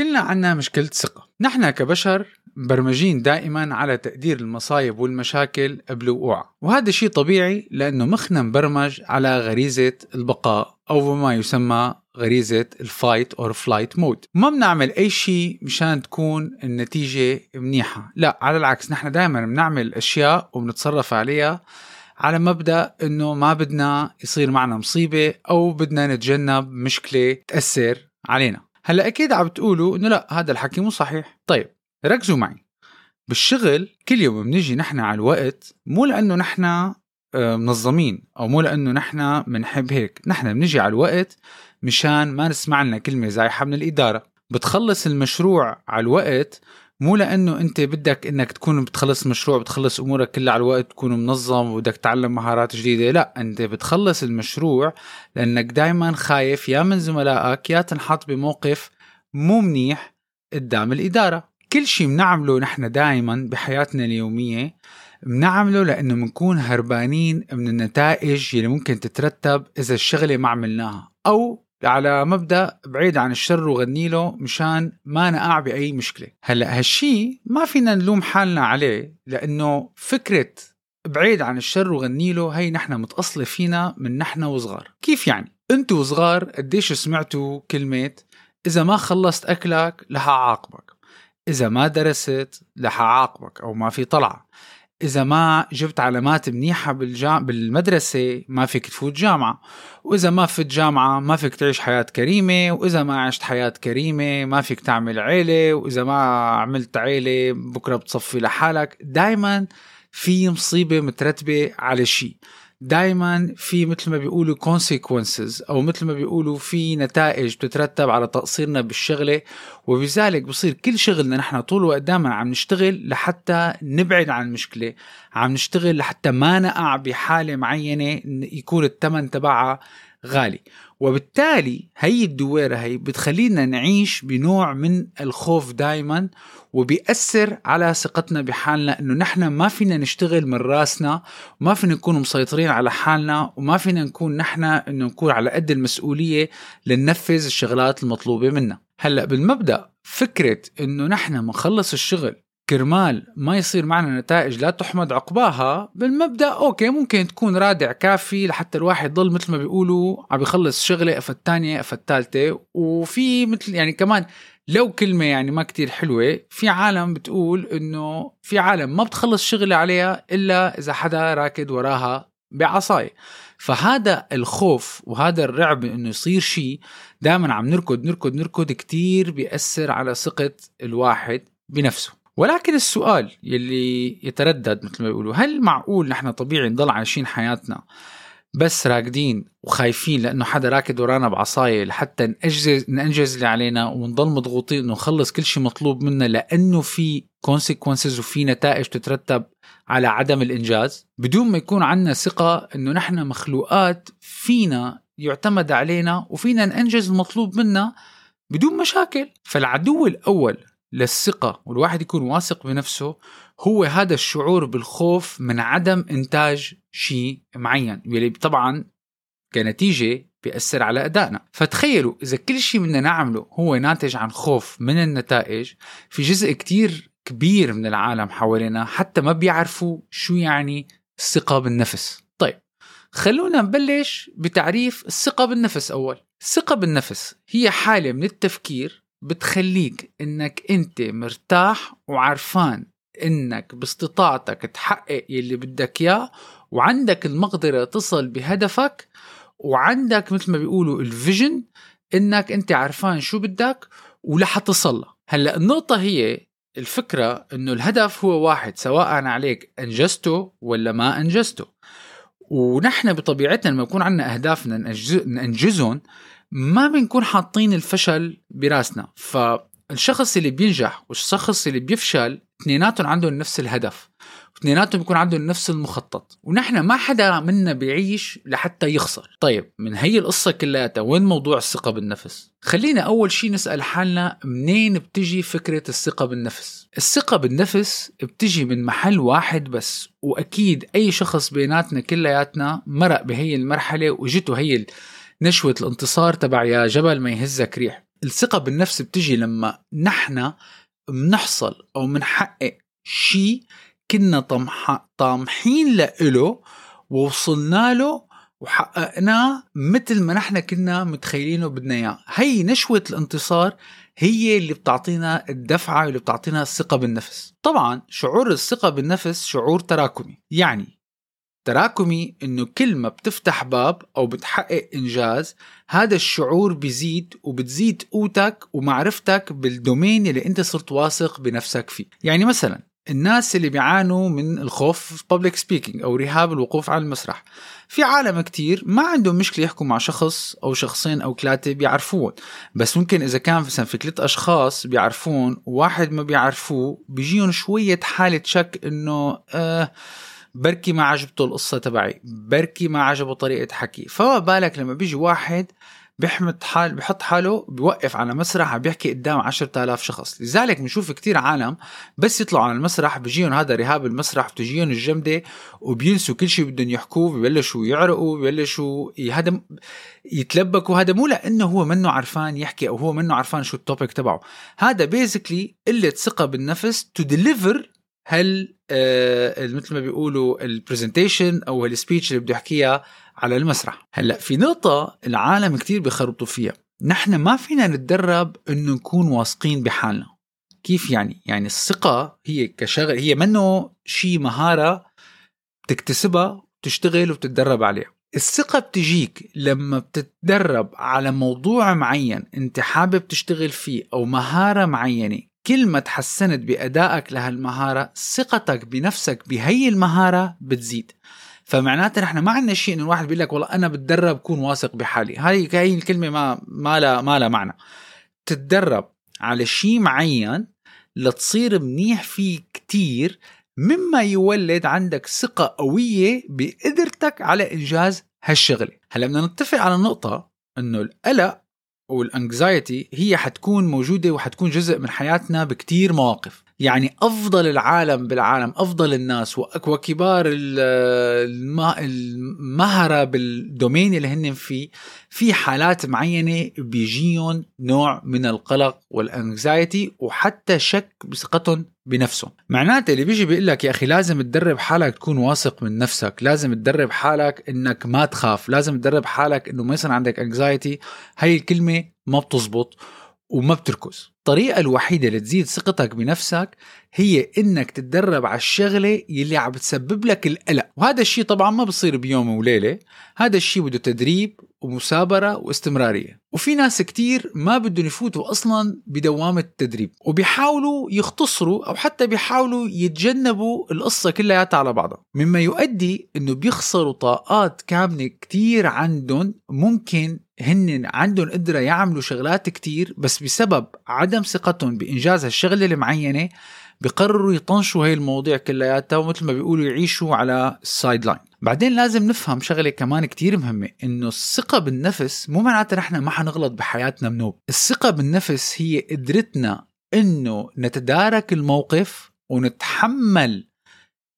كلنا عنا مشكلة ثقة. نحن كبشر مبرمجين دائما على تقدير المصايب والمشاكل قبل وقوعها وهذا شيء طبيعي لأنه مخنا مبرمج على غريزة البقاء أو ما يسمى غريزة ال fight or flight mode ما بنعمل أي شيء مشان تكون النتيجة منيحة. لا على العكس نحن دائما بنعمل أشياء وبنتصرف عليها على مبدأ إنه ما بدنا يصير معنا مصيبة أو بدنا نتجنب مشكلة تأثر علينا. هلا أكيد عم بتقولوا إنه لا هذا الحكي مو صحيح. طيب ركزوا معي. بالشغل كل يوم بنجي نحن على الوقت مو لأنه نحن آه، منظمين أو مو لأنه نحن بنحب هيك. نحن بنجي على الوقت مشان ما نسمع لنا كلمة زايحة من الإدارة. بتخلص المشروع على الوقت مو لأنه أنت بدك إنك تكون بتخلص مشروع بتخلص أمورك كلها على الوقت تكون منظم وبدك تتعلم مهارات جديدة. لا أنت بتخلص المشروع لأنك دائما خايف يا من زملائك يا تنحط بموقف مو منيح قدام الإدارة. كل شيء بنعمله نحن دائما بحياتنا اليومية بنعمله لأنه بنكون هربانين من النتائج اللي ممكن تترتب إذا الشغلة ما عملناها أو على مبدأ بعيد عن الشر وغني له مشان ما نقع باي مشكلة. هلأ هالشي ما فينا نلوم حالنا عليه لأنه فكرة بعيد عن الشر وغني له هي نحن متأصلة فينا من نحن وصغار. كيف يعني؟ أنتوا وصغار قديش سمعتوا كلمة إذا ما خلصت أكلك رح أعاقبك إذا ما درست رح أعاقبك أو ما في طلعة. إذا ما جبت علامات منيحة بالجام... بالمدرسة ما فيك تفوت جامعة. وإذا ما فت جامعة ما فيك تعيش حياة كريمة. وإذا ما عشت حياة كريمة ما فيك تعمل عيلة. وإذا ما عملت عيلة بكرة بتصفي لحالك. دائما في مصيبة مترتبة على شيء. دائما في مثل ما بيقولوا consequences أو مثل ما بيقولوا في نتائج بتترتب على تقصيرنا بالشغلة. وبذلك بصير كل شغلنا نحن طول الوقت دائما عم نشتغل لحتى نبعد عن المشكلة. عم نشتغل لحتى ما نقع بحالة معينة يكون الثمن تبعها غالي. وبالتالي هي الدويرة هي بتخلينا نعيش بنوع من الخوف دايما وبيأثر على ثقتنا بحالنا إنه نحن ما فينا نشتغل من راسنا وما فينا نكون مسيطرين على حالنا وما فينا نكون نحن إنه نكون على قد المسؤولية لننفذ الشغلات المطلوبة منا. هلأ بالمبدأ فكرة إنه نحن بنخلص الشغل كرمال ما يصير معنا نتائج لا تحمد عقباها بالمبدأ okay ممكن تكون رادع كافي لحتى الواحد يضل مثل ما بيقولوا عم يخلص شغلة after الثانية after الثالثة وفي مثل يعني كمان لو كلمة يعني ما كتير حلوة في عالم بتقول إنه في عالم ما بتخلص شغلة عليها إلا إذا حدا راكد وراها بعصاي. فهذا الخوف وهذا الرعب إنه يصير شيء دائما عم نركض نركض نركض كتير بيأثر على ثقة الواحد بنفسه. ولكن السؤال يلي يتردد مثل ما بيقولوا هل معقول نحن طبيعي نضل عايشين حياتنا بس راكدين وخايفين لأنه حدا راكد ورانا بعصاية لحتى ننجز ننجز اللي علينا ونضل مضغوطين انه نخلص كل شيء مطلوب منا لأنه في كونسيكونسز وفي نتائج تترتب على عدم الإنجاز؟ بدون ما يكون عندنا ثقة إنه نحن مخلوقات فينا يعتمد علينا وفينا ننجز المطلوب منا بدون مشاكل. فالعدو الأول للثقة والواحد يكون واثق بنفسه هو هذا الشعور بالخوف من عدم إنتاج شيء معين يلي طبعا كنتيجة بيأثر على أدائنا. فتخيلوا إذا كل شيء بدنا نعمله هو ناتج عن خوف من النتائج في جزء كتير كبير من العالم حوالينا حتى ما بيعرفوا شو يعني الثقة بالنفس. طيب خلونا نبلش بتعريف الثقة بالنفس أول. الثقة بالنفس هي حالة من التفكير بتخليك إنك أنت مرتاح وعرفان إنك باستطاعتك تحقق يلي بدك إياه وعندك المقدرة تصل بهدفك وعندك مثل ما بيقولوا الفيجن إنك أنت عرفان شو بدك ولح تصل. هلأ النقطة هي الفكرة إنه الهدف هو واحد سواء عليك أنجزته ولا ما أنجزته. ونحن بطبيعتنا لما يكون عندنا اهدافنا ننجزهم ما بنكون حاطين الفشل براسنا. فالشخص اللي بينجح والشخص اللي بيفشل اثنيناتهم عندهم نفس الهدف اثنيناتهم بيكون عندهم نفس المخطط ونحن ما حدا منا بيعيش لحتى يخسر. طيب من هي القصة كلياتها؟ وين موضوع الثقة بالنفس؟ خلينا أول شيء نسأل حالنا منين بتجي فكرة الثقة بالنفس؟ الثقة بالنفس بتجي من محل واحد بس وأكيد أي شخص بيناتنا كلياتنا مرق بهي المرحلة وجته هي نشوة الانتصار تبع يا جبل ما يهزك ريح. الثقة بالنفس بتجي لما نحن بنحصل أو بنحقق شيء كنا طامحين له ووصلنا له وحققناه مثل ما نحن كنا متخيلينه بدنا إياه. هي نشوة الانتصار هي اللي بتعطينا الدفعة اللي بتعطينا الثقة بالنفس. طبعا شعور الثقة بالنفس شعور تراكمي. يعني تراكمي إنه كل ما بتفتح باب أو بتحقق إنجاز هذا الشعور بيزيد وبتزيد قوتك ومعرفتك بال domain اللي أنت صرت واثق بنفسك فيه. يعني مثلا الناس اللي بيعانوا من الخوف public speaking أو رهاب الوقوف على المسرح. في عالم كتير ما عندهم مشكلة يحكوا مع شخص أو شخصين أو ثلاثة بيعرفوهم بس ممكن إذا كان مثلا في ثلاث أشخاص بيعرفون وواحد ما بيعرفوه بيجيهم شوية حالة شك إنه آه بركي ما عجبته القصة تبعي. بركي ما عجبه طريقة حكي. فما بالك لما بيجي واحد بيحمل حاله بحط حاله بيوقف على مسرح عم بيحكي قدام 10000 شخص. لذلك بنشوف كتير عالم بس يطلعوا على المسرح بيجيهم هذا رهاب المسرح بتجيهم الجمدة وبينسوا كل شيء بدهم يحكوه ببلشوا يعرقوا ببلشوا هذا يتلبكوا. هذا مو لأنه هو منه عرفان يحكي أو هو منه عرفان شو ال topic تبعه. هذا basically قلة ثقة بالنفس to deliver هل آه مثل ما بيقولوا ال presentation أو ال speech اللي بده يحكيها على المسرح. هلأ في نقطة العالم كتير بيخربطوا فيها. نحن ما فينا نتدرب إنه نكون واثقين بحالنا. كيف يعني؟ يعني الثقة هي كشغل هي منه شيء مهارة بتكتسبها وتشتغل وبتتدرب عليها. الثقة بتجيك لما بتتدرب على موضوع معين أنت حابب تشتغل فيه أو مهارة معينة كل ما تحسنت بأدائك لهالمهارة ثقتك بنفسك بهي المهارة بتزيد. فمعناته نحن ما عندنا شيء إنه الواحد بيقول لك والله أنا بتدرب كون واثق بحالي. هاي هي الكلمة ما ما لها ما لها معنى. تتدرب على شيء معين لتصير منيح فيه كتير مما يولد عندك ثقة قوية بقدرتك على إنجاز هالشغلة. هلأ بدنا نتفق على نقطة إنه القلق والانكزايتي هي حتكون موجودة وحتكون جزء من حياتنا بكتير مواقف. يعني أفضل العالم بالعالم أفضل الناس وكبار المهرة بال domain اللي هن فيه في حالات معينة بيجيهم نوع من القلق وال anxiety وحتى شك بثقتهم بنفسهم. معناته اللي بيجي بيقول لك يا أخي لازم تدرب حالك تكون واثق من نفسك لازم تدرب حالك إنك ما تخاف لازم تدرب حالك إنه ما يصير عندك anxiety هاي الكلمة ما بتزبط. وما بتركز. الطريقة الوحيدة لتزيد ثقتك بنفسك هي إنك تتدرب على الشغلة يلي عم بتسبب لك القلق. وهذا الشيء طبعا ما بصير بيوم وليلة. هذا الشيء بده تدريب ومثابرة واستمرارية. وفي ناس كتير ما بدهم يفوتوا أصلا بدوامة التدريب. وبيحاولوا يختصروا أو حتى بيحاولوا يتجنبوا القصة كلها على بعضها. مما يؤدي أنه بيخسروا طاقات كاملة كتير عندهم ممكن هن عندهم قدرة يعملوا شغلات كتير بس بسبب عدم ثقتهم بإنجاز هالشغلة المعينة بقرروا يطنشوا هاي المواضيع كلياتها ومثل ما بيقولوا يعيشوا على ال sideline بعدين لازم نفهم شغلة كمان كتير مهمة إنه الثقة بالنفس مو معناتها نحن ما حنغلط بحياتنا منوب الثقة بالنفس هي قدرتنا إنه نتدارك الموقف ونتحمل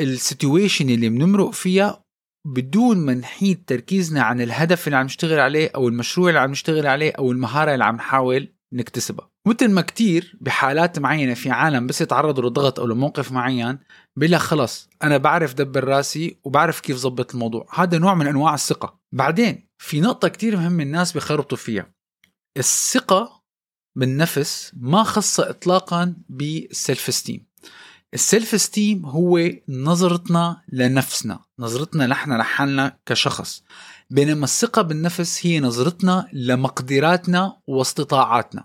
ال situation اللي بنمرق فيها بدون ما نحيد تركيزنا عن الهدف اللي عم نشتغل عليه أو المشروع اللي عم نشتغل عليه أو المهارة اللي عم نحاول نكتسبها. مثل ما كتير بحالات معينة في عالم بس يتعرضوا لضغط أو لموقف معين بيقول خلص أنا بعرف دبر راسي وبعرف كيف ضبط الموضوع. هذا نوع من أنواع الثقة. بعدين في نقطة كتير مهمة الناس بيخربطوا فيها. الثقة بالنفس ما خاصة إطلاقا بالسلف استيم السلف استيم هو نظرتنا لنفسنا. نظرتنا نحن لحالنا كشخص. بينما الثقة بالنفس هي نظرتنا لمقدراتنا واستطاعاتنا.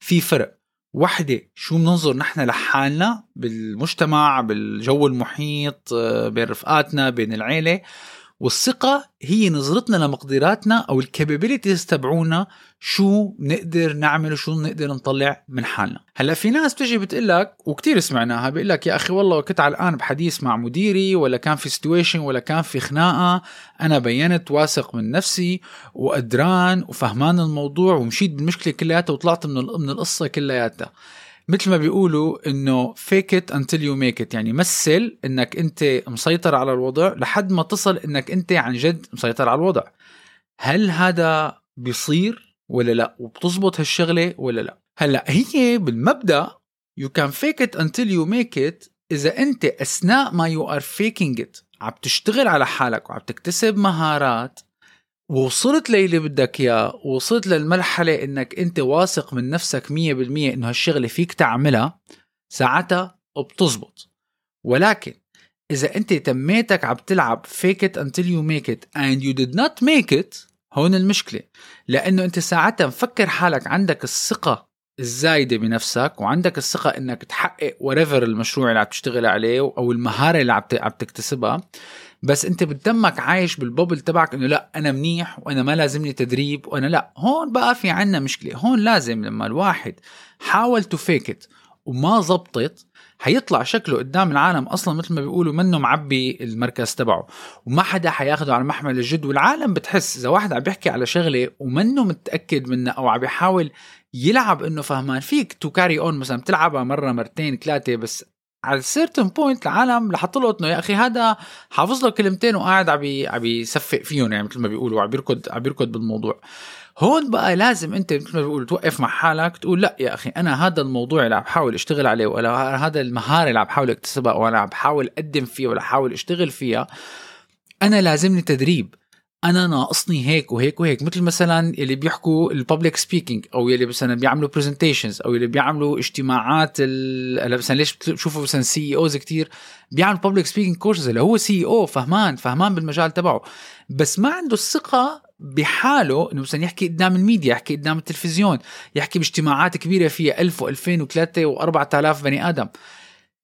في فرق. وحدة شو بننظر نحن لحالنا بالمجتمع بالجو المحيط بين رفقاتنا بين العيلة والثقة هي نظرتنا لمقدراتنا أو ال capabilities تبعونا شو نقدر نعمل وشو نقدر نطلع من حالنا. هلا في ناس بتجي بتقول لك وكثير سمعناها بيقول لك يا أخي والله كنت على بحديث مع مديري ولا كان في situation ولا كان في خناقة أنا بينت واثق من نفسي وقدران وفهمان الموضوع ومشيت بالمشكلة كلياتها وطلعت من من القصة كلياتها. مثل ما بيقولوا إنه fake it until you make it يعني مثل إنك أنت مسيطر على الوضع لحد ما تصل إنك أنت عن جد مسيطر على الوضع. هل هذا بيصير ولا لا؟ وبتزبط هالشغلة ولا لا؟ هلأ هي بالمبدأ you can fake it until you make it إذا أنت أثناء ما you are faking it. عم تشتغل على حالك وعم تكتسب مهارات ووصلت للي بدك إياه ووصلت للمرحلة إنك أنت واثق من نفسك 100% إنه هالشغلة فيك تعملها ساعتها بتزبط. ولكن إذا أنت تميتك عم تلعب fake it until you make it and you did not make it هون المشكلة. لأنه أنت ساعتها مفكر حالك عندك الثقة الزايدة بنفسك وعندك الثقة إنك تحقق whatever المشروع اللي عم تشتغل عليه أو المهارة اللي عم تكتسبها. بس انت بدمك عايش بالبوبل تبعك انه لا أنا منيح وأنا ما لازمني تدريب وأنا لا. هون بقى في عنا مشكلة. هون لازم لما الواحد حاول to fake it وما زبطت حيطلع شكله قدام العالم أصلا مثل ما بيقولوا منه معبي المركز تبعه. وما حدا حياخده على محمل الجد. والعالم بتحس إذا واحد عم بيحكي على شغلة ومنه متأكد منها أو عم بيحاول يلعب إنه فهمان فيك to carry on مثلا بتلعبها مرة مرتين ثلاثة بس على certain point العالم رح له إنه يا أخي هذا حافظ له كلمتين وقاعد عم عم يصفق فيهم يعني مثل ما بيقولوا عم بيركض عم بيركض بالموضوع. هون بقى لازم أنت مثل ما بيقولوا توقف مع حالك تقول لأ يا أخي أنا هذا الموضوع اللي عم بحاول أشتغل عليه ولا هذا المهارة اللي عم بحاول أكتسبها ولا عم بحاول أقدم فيها ولا احاول أشتغل فيها أنا لازمني تدريب. أنا ناقصني هيك وهيك وهيك مثل مثلا اللي بيحكوا ال public speaking أو اللي مثلا بيعملوا presentations أو اللي بيعملوا اجتماعات هلأ مثلا ليش بتشوفوا مثلا CEOs كثير بيعمل public speaking courses اللي هو CEO فهمان فهمان بالمجال تبعه. بس ما عنده الثقه بحاله إنه مثلا يحكي قدام الميديا يحكي قدام التلفزيون يحكي باجتماعات كبيرة فيها 1000 و2000 و3 و4000 بني آدم.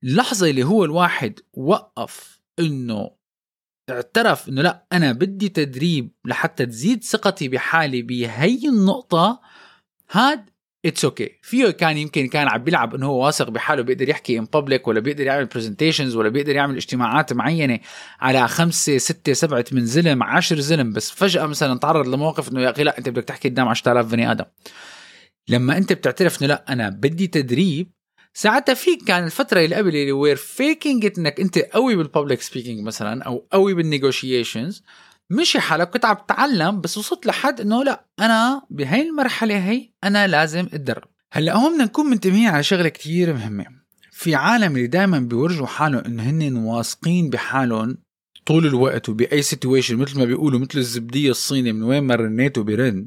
اللحظه اللي هو الواحد وقف إنه اعترف إنه لا أنا بدي تدريب لحتى تزيد ثقتي بحالي بهي النقطة هاد it's okay. فيه كان يمكن كان عم بيلعب إنه هو واثق بحاله بيقدر يحكي in public ولا بيقدر يعمل presentations ولا بيقدر يعمل اجتماعات معينة على خمسة ستة سبعة من زلم عشر زلم بس فجأة مثلا تعرض لموقف إنه يا أخي لا أنت بدك تحكي قدام 10000 بني آدم لما أنت بتعترف إنه لا أنا بدي تدريب ساعتها فيك كان الفترة اللي قبل اللي were faking إنك أنت قوي بال public speaking مثلا أو قوي بال negotiations مشي حالك كنت عم تتعلم بس وصلت لحد إنه لا أنا بهي المرحلة هي أنا لازم أتدرب. هلأ هون بدنا نكون منتبهين على شغلة كتير مهمة. في عالم اللي دائما بيورجوا حالهم إنه هن واثقين بحالهم طول الوقت وبأي situation مثل ما بيقولوا مثل الزبدية الصيني من وين ما رنيته برن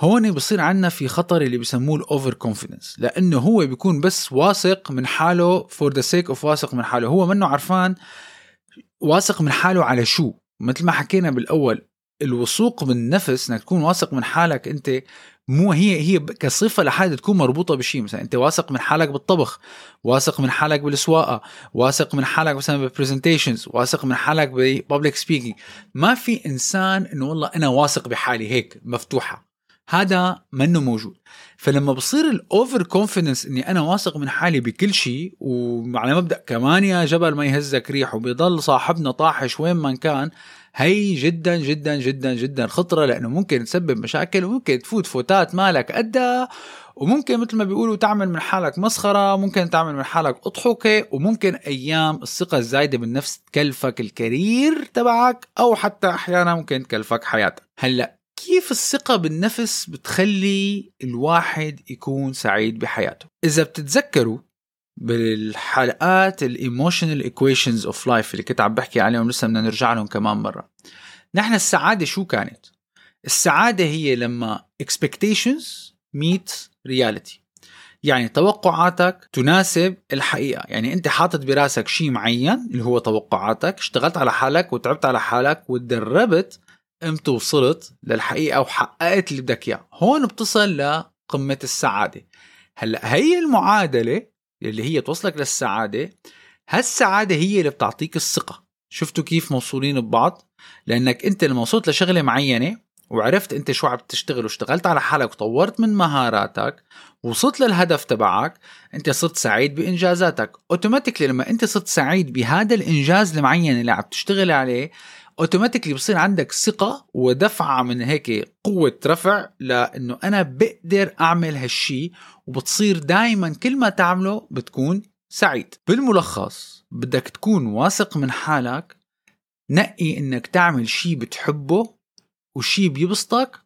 هون بصير عنا في خطر اللي بسموه ال over confidence لأنه هو بيكون بس واثق من حاله for the sake of واثق من حاله هو منه عرفان واثق من حاله على شو؟ مثل ما حكينا بالأول الوثوق بالنفس إنك تكون واثق من حالك أنت مو هي هي كصفة لحالها تكون مربوطة بشيء مثلا أنت واثق من حالك بالطبخ واثق من حالك بالسواقة واثق من حالك مثلا بال presentations واثق من حالك ب public speaking ما في إنسان إنه والله أنا واثق بحالي هيك مفتوحة. هذا منه موجود. فلما بصير ال over confidence إني أنا واثق من حالي بكل شيء وعلى مبدأ كمان يا جبل ما يهزك ريح وبيضل صاحبنا طاحش وين ما كان هي جدا جدا جدا جدا خطرة لأنه ممكن تسبب مشاكل وممكن تفوت فوتات مالك قدها وممكن مثل ما بيقولوا تعمل من حالك مسخرة ممكن تعمل من حالك اضحكه وممكن أيام الثقة الزايدة بالنفس تكلفك ال career تبعك أو حتى أحيانا ممكن تكلفك حياتك. هلأ كيف الثقة بالنفس بتخلي الواحد يكون سعيد بحياته؟ إذا بتتذكروا بالحلقات ال emotional equations of life اللي كنت عم بحكي عليهم لسه بدنا نرجع لهم كمان مرة. نحن السعادة شو كانت؟ السعادة هي لما expectations meet reality. يعني توقعاتك تناسب الحقيقة. يعني أنت حاطط براسك شيء معين اللي هو توقعاتك اشتغلت على حالك وتعبت على حالك وتدربت إمتى وصلت للحقيقة وحققت اللي بدك إياه. هون بتصل لقمة السعادة. هلأ هي المعادلة اللي هي توصلك للسعادة هالسعادة هي اللي بتعطيك الثقة. شفتوا كيف موصولين ببعض؟ لأنك أنت لما وصلت لشغلة معينة وعرفت أنت شو عم تشتغل واشتغلت على حالك وطورت من مهاراتك وصلت للهدف تبعك أنت صرت سعيد بإنجازاتك. automatically لما أنت صرت سعيد بهذا الإنجاز المعين اللي عم تشتغل عليه automatically بصير عندك ثقة ودفعة من هيك قوة رفع لأنه أنا بقدر أعمل هالشي وبتصير دائما كل ما تعمله بتكون سعيد. بالملخص بدك تكون واثق من حالك نقي إنك تعمل شي بتحبه وشي بيبسطك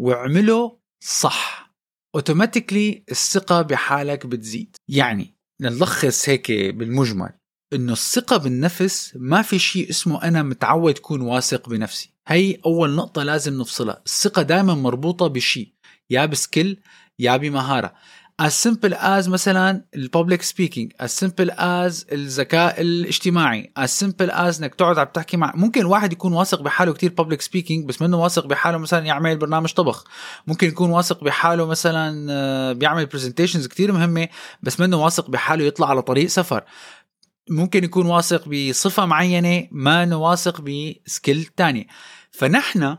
واعمله صح. اوتوماتيكلي الثقة بحالك بتزيد. يعني نلخص هيك بالمجمل. إنه الثقة بالنفس ما في شيء اسمه أنا متعود اكون واثق بنفسي. هي أول نقطة لازم نفصلها. الثقة دائما مربوطة بشيء. يا ب skill يا بمهارة. As simple as مثلا ال public speaking as simple as الذكاء الاجتماعي. As simple as إنك تقعد عم تحكي مع ممكن الواحد يكون واثق بحاله كتير ب public speaking بس منه واثق بحاله مثلا يعمل برنامج طبخ. ممكن يكون واثق بحاله مثلا آه، بيعمل presentations كتير مهمة بس منه واثق بحاله يطلع على طريق سفر. ممكن يكون واثق بصفة معينة ما واثق ب skill تانية فنحن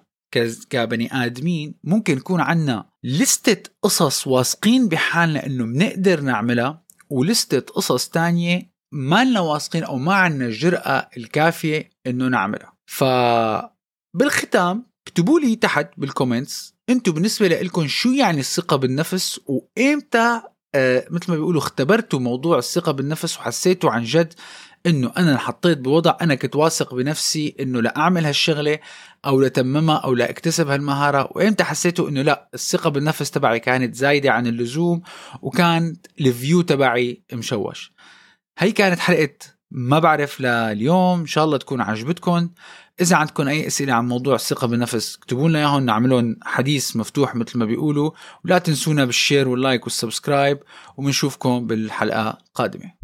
كبني آدمين ممكن يكون عنا لستة قصص واثقين بحالنا إنه بنقدر نعملها ولستة قصص تانية ما لنا واثقين أو ما عنا الجرأة الكافية إنه نعملها. ف بالختام اكتبوا لي تحت بالكومنتس أنتم بالنسبة لكم شو يعني الثقة بالنفس وإمتى مثل ما بيقولوا اختبرتوا موضوع الثقة بالنفس وحسيتوا عن جد إنه أنا انحطيت بوضع أنا كنت واثق بنفسي إنه لاعمل هالشغلة أو لتممها أو لاكتسب هالمهارة وإمتى حسيتوا إنه لا الثقة بالنفس تبعي كانت زايدة عن اللزوم وكانت ال view تبعي مشوش. هي كانت حلقة ما بعرف لليوم إن شاء الله تكون عجبتكم إذا عندكم أي أسئلة عن موضوع الثقة بالنفس اكتبوا لنا اياهم نعملهم حديث مفتوح مثل ما بيقولوا. ولا تنسونا بال share وال like وال subscribe وبنشوفكم بالحلقة القادمة.